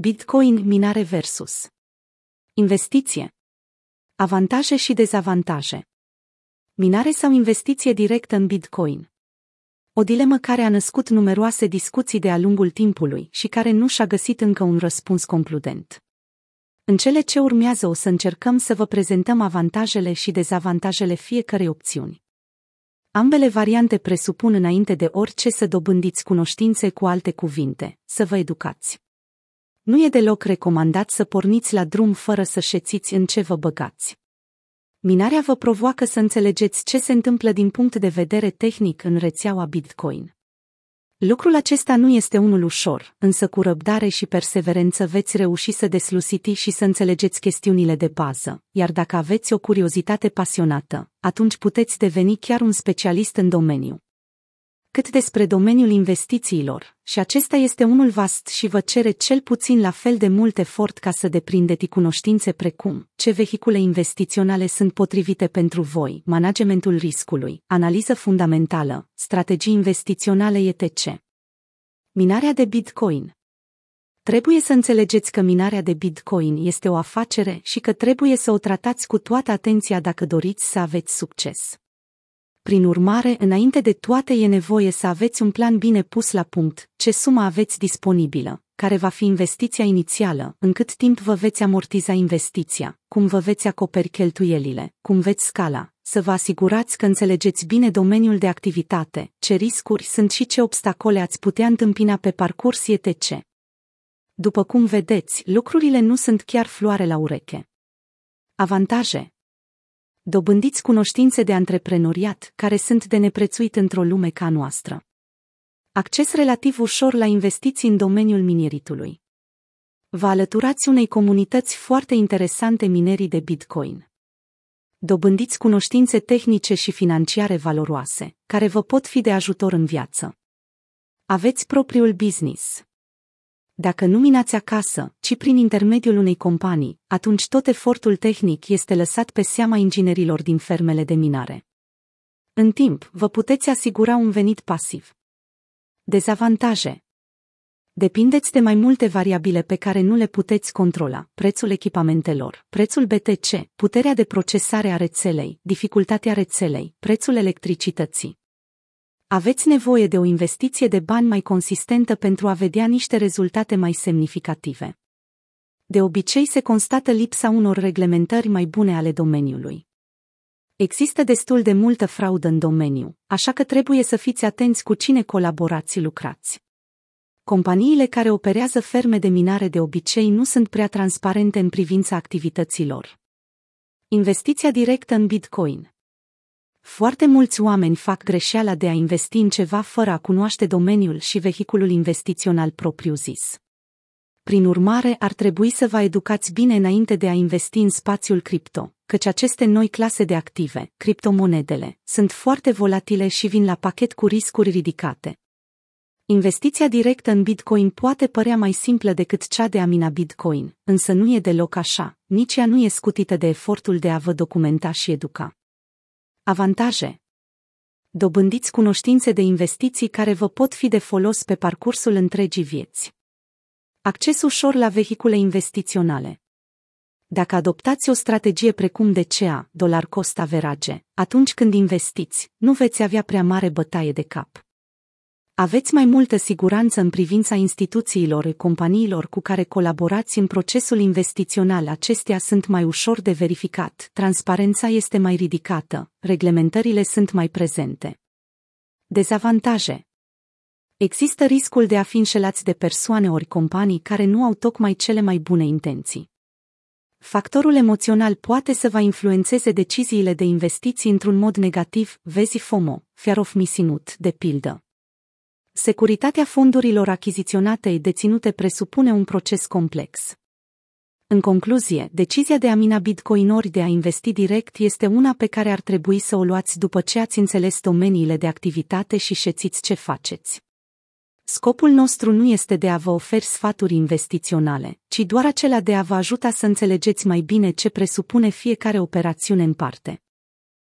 Bitcoin minare versus investiție. Avantaje și dezavantaje. Minare sau investiție directă în Bitcoin. O dilemă care a născut numeroase discuții de-a lungul timpului și care nu și-a găsit încă un răspuns concludent. În cele ce urmează o să încercăm să vă prezentăm avantajele și dezavantajele fiecărei opțiuni. Ambele variante presupun înainte de orice să dobândiți cunoștințe cu alte cuvinte, să vă educați. Nu e deloc recomandat să porniți la drum fără să șețiți în ce vă băgați. Minarea vă provoacă să înțelegeți ce se întâmplă din punct de vedere tehnic în rețeaua Bitcoin. Lucrul acesta nu este unul ușor, însă cu răbdare și perseverență veți reuși să deslusiti și să înțelegeți chestiunile de bază, iar dacă aveți o curiozitate pasionată, atunci puteți deveni chiar un specialist în domeniu cât despre domeniul investițiilor, și acesta este unul vast și vă cere cel puțin la fel de mult efort ca să deprindeți cunoștințe precum ce vehicule investiționale sunt potrivite pentru voi, managementul riscului, analiză fundamentală, strategii investiționale etc. Minarea de Bitcoin Trebuie să înțelegeți că minarea de Bitcoin este o afacere și că trebuie să o tratați cu toată atenția dacă doriți să aveți succes. Prin urmare, înainte de toate e nevoie să aveți un plan bine pus la punct, ce sumă aveți disponibilă, care va fi investiția inițială, în cât timp vă veți amortiza investiția, cum vă veți acoperi cheltuielile, cum veți scala, să vă asigurați că înțelegeți bine domeniul de activitate, ce riscuri sunt și ce obstacole ați putea întâmpina pe parcurs etc. După cum vedeți, lucrurile nu sunt chiar floare la ureche. Avantaje dobândiți cunoștințe de antreprenoriat care sunt de neprețuit într-o lume ca noastră. Acces relativ ușor la investiții în domeniul minieritului. Vă alăturați unei comunități foarte interesante minerii de Bitcoin. Dobândiți cunoștințe tehnice și financiare valoroase, care vă pot fi de ajutor în viață. Aveți propriul business. Dacă nu minați acasă, ci prin intermediul unei companii, atunci tot efortul tehnic este lăsat pe seama inginerilor din fermele de minare. În timp, vă puteți asigura un venit pasiv. Dezavantaje Depindeți de mai multe variabile pe care nu le puteți controla, prețul echipamentelor, prețul BTC, puterea de procesare a rețelei, dificultatea rețelei, prețul electricității, aveți nevoie de o investiție de bani mai consistentă pentru a vedea niște rezultate mai semnificative. De obicei se constată lipsa unor reglementări mai bune ale domeniului. Există destul de multă fraudă în domeniu, așa că trebuie să fiți atenți cu cine colaborați lucrați. Companiile care operează ferme de minare de obicei nu sunt prea transparente în privința activităților. Investiția directă în Bitcoin foarte mulți oameni fac greșeala de a investi în ceva fără a cunoaște domeniul și vehiculul investițional propriu-zis. Prin urmare, ar trebui să vă educați bine înainte de a investi în spațiul cripto, căci aceste noi clase de active, criptomonedele, sunt foarte volatile și vin la pachet cu riscuri ridicate. Investiția directă în Bitcoin poate părea mai simplă decât cea de a mina Bitcoin, însă nu e deloc așa, nici ea nu e scutită de efortul de a vă documenta și educa. Avantaje Dobândiți cunoștințe de investiții care vă pot fi de folos pe parcursul întregii vieți. Acces ușor la vehicule investiționale. Dacă adoptați o strategie precum DCA, dolar cost average, atunci când investiți, nu veți avea prea mare bătaie de cap. Aveți mai multă siguranță în privința instituțiilor companiilor cu care colaborați în procesul investițional. Acestea sunt mai ușor de verificat, transparența este mai ridicată, reglementările sunt mai prezente. Dezavantaje Există riscul de a fi înșelați de persoane ori companii care nu au tocmai cele mai bune intenții. Factorul emoțional poate să vă influențeze deciziile de investiții într-un mod negativ, vezi FOMO, fear of missing out, de pildă. Securitatea fondurilor achiziționate deținute presupune un proces complex. În concluzie, decizia de a mina bitcoinori de a investi direct este una pe care ar trebui să o luați după ce ați înțeles domeniile de activitate și șețiți ce faceți. Scopul nostru nu este de a vă oferi sfaturi investiționale, ci doar acela de a vă ajuta să înțelegeți mai bine ce presupune fiecare operațiune în parte.